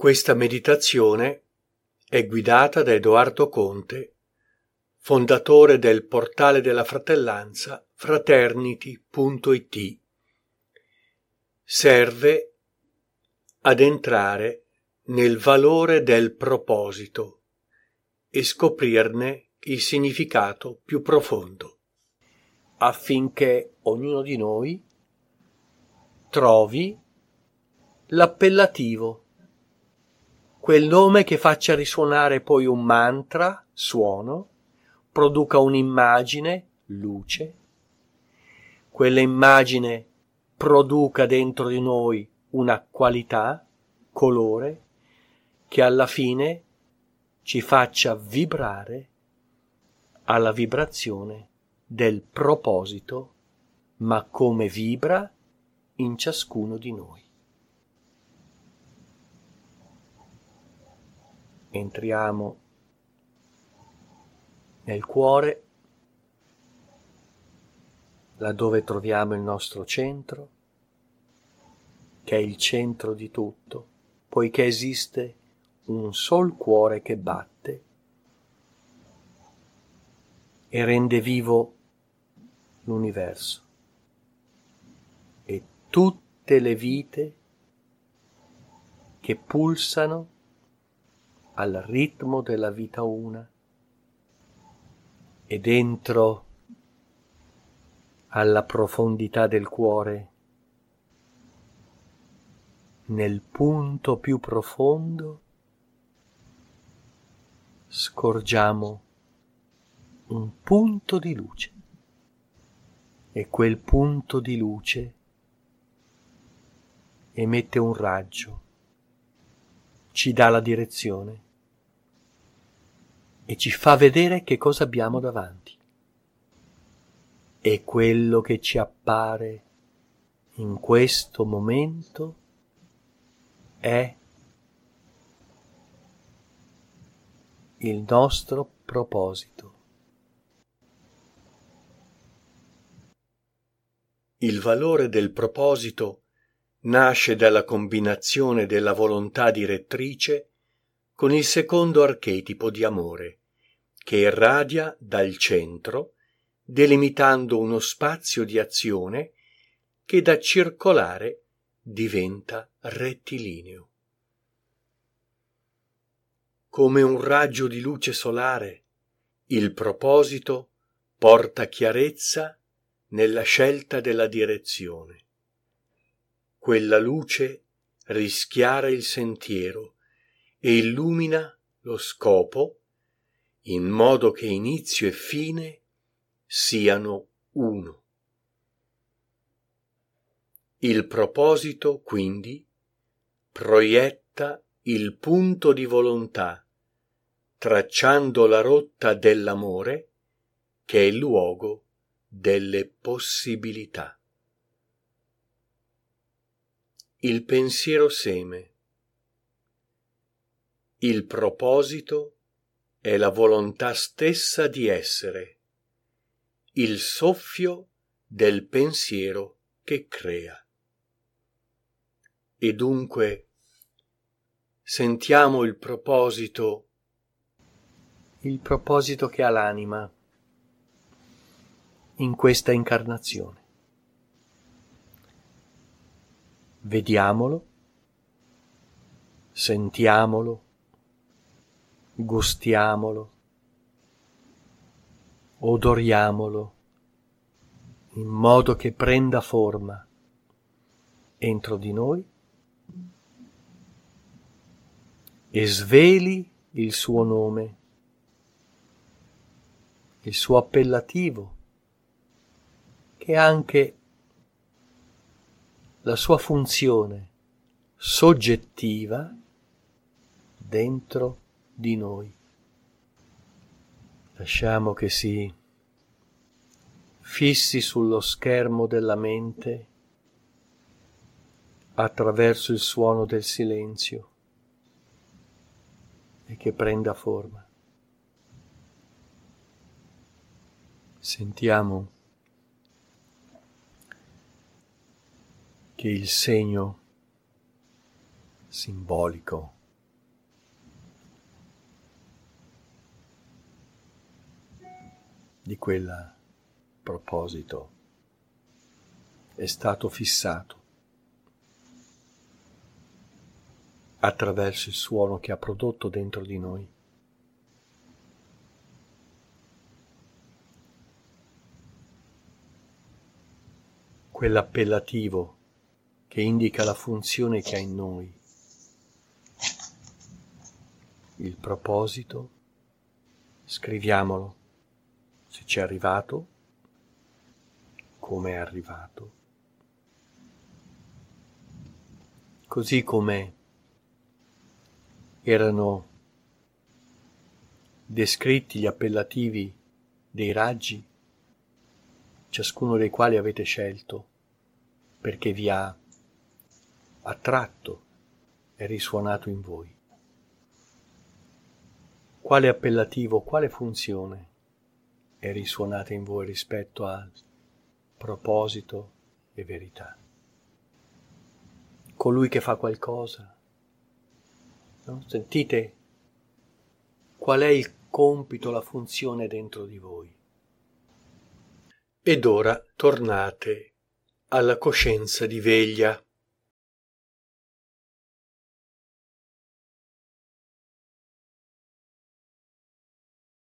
Questa meditazione è guidata da Edoardo Conte, fondatore del portale della fratellanza fraternity.it. Serve ad entrare nel valore del proposito e scoprirne il significato più profondo, affinché ognuno di noi trovi l'appellativo, quel nome che faccia risuonare poi un mantra, suono, produca un'immagine, luce, quella immagine produca dentro di noi una qualità, colore, che alla fine ci faccia vibrare alla vibrazione del proposito, ma come vibra in ciascuno di noi. Entriamo nel cuore, laddove troviamo il nostro centro, che è il centro di tutto, poiché esiste un sol cuore che batte e rende vivo l'universo. E tutte le vite che pulsano al ritmo della vita una. E dentro alla profondità del cuore, nel punto più profondo, scorgiamo un punto di luce. E quel punto di luce emette un raggio, ci dà la direzione e ci fa vedere che cosa abbiamo davanti. E quello che ci appare in questo momento è il nostro proposito. Il valore del proposito nasce dalla combinazione della volontà direttrice con il secondo archetipo di amore, che irradia dal centro, delimitando uno spazio di azione che da circolare diventa rettilineo. Come un raggio di luce solare, il proposito porta chiarezza nella scelta della direzione. Quella luce rischiara il sentiero e illumina lo scopo in modo che inizio e fine siano uno. Il proposito, quindi, proietta il punto di volontà, tracciando la rotta dell'amore, che è il luogo delle possibilità. Il pensiero seme. Il proposito è la volontà stessa di essere, il soffio del pensiero che crea. E dunque sentiamo il proposito, il proposito che ha l'anima in questa incarnazione. Vediamolo, sentiamolo, gustiamolo, odoriamolo, in modo che prenda forma entro di noi e sveli il suo nome, il suo appellativo, che anche la sua funzione soggettiva dentro di noi. Lasciamo che si fissi sullo schermo della mente attraverso il suono del silenzio e che prenda forma. Sentiamo che il segno simbolico di quel proposito. È stato fissato attraverso il suono che ha prodotto dentro di noi. Quell'appellativo che indica la funzione che ha in noi, il proposito, scriviamolo se ci è arrivato, come è arrivato, così come erano descritti gli appellativi dei raggi, ciascuno dei quali avete scelto perché vi ha attratto e risuonato in voi. Quale appellativo, quale funzione è risuonata in voi rispetto al proposito e verità? Colui che fa qualcosa, No? Sentite qual è il compito, la funzione dentro di voi. Ed ora tornate alla coscienza di veglia.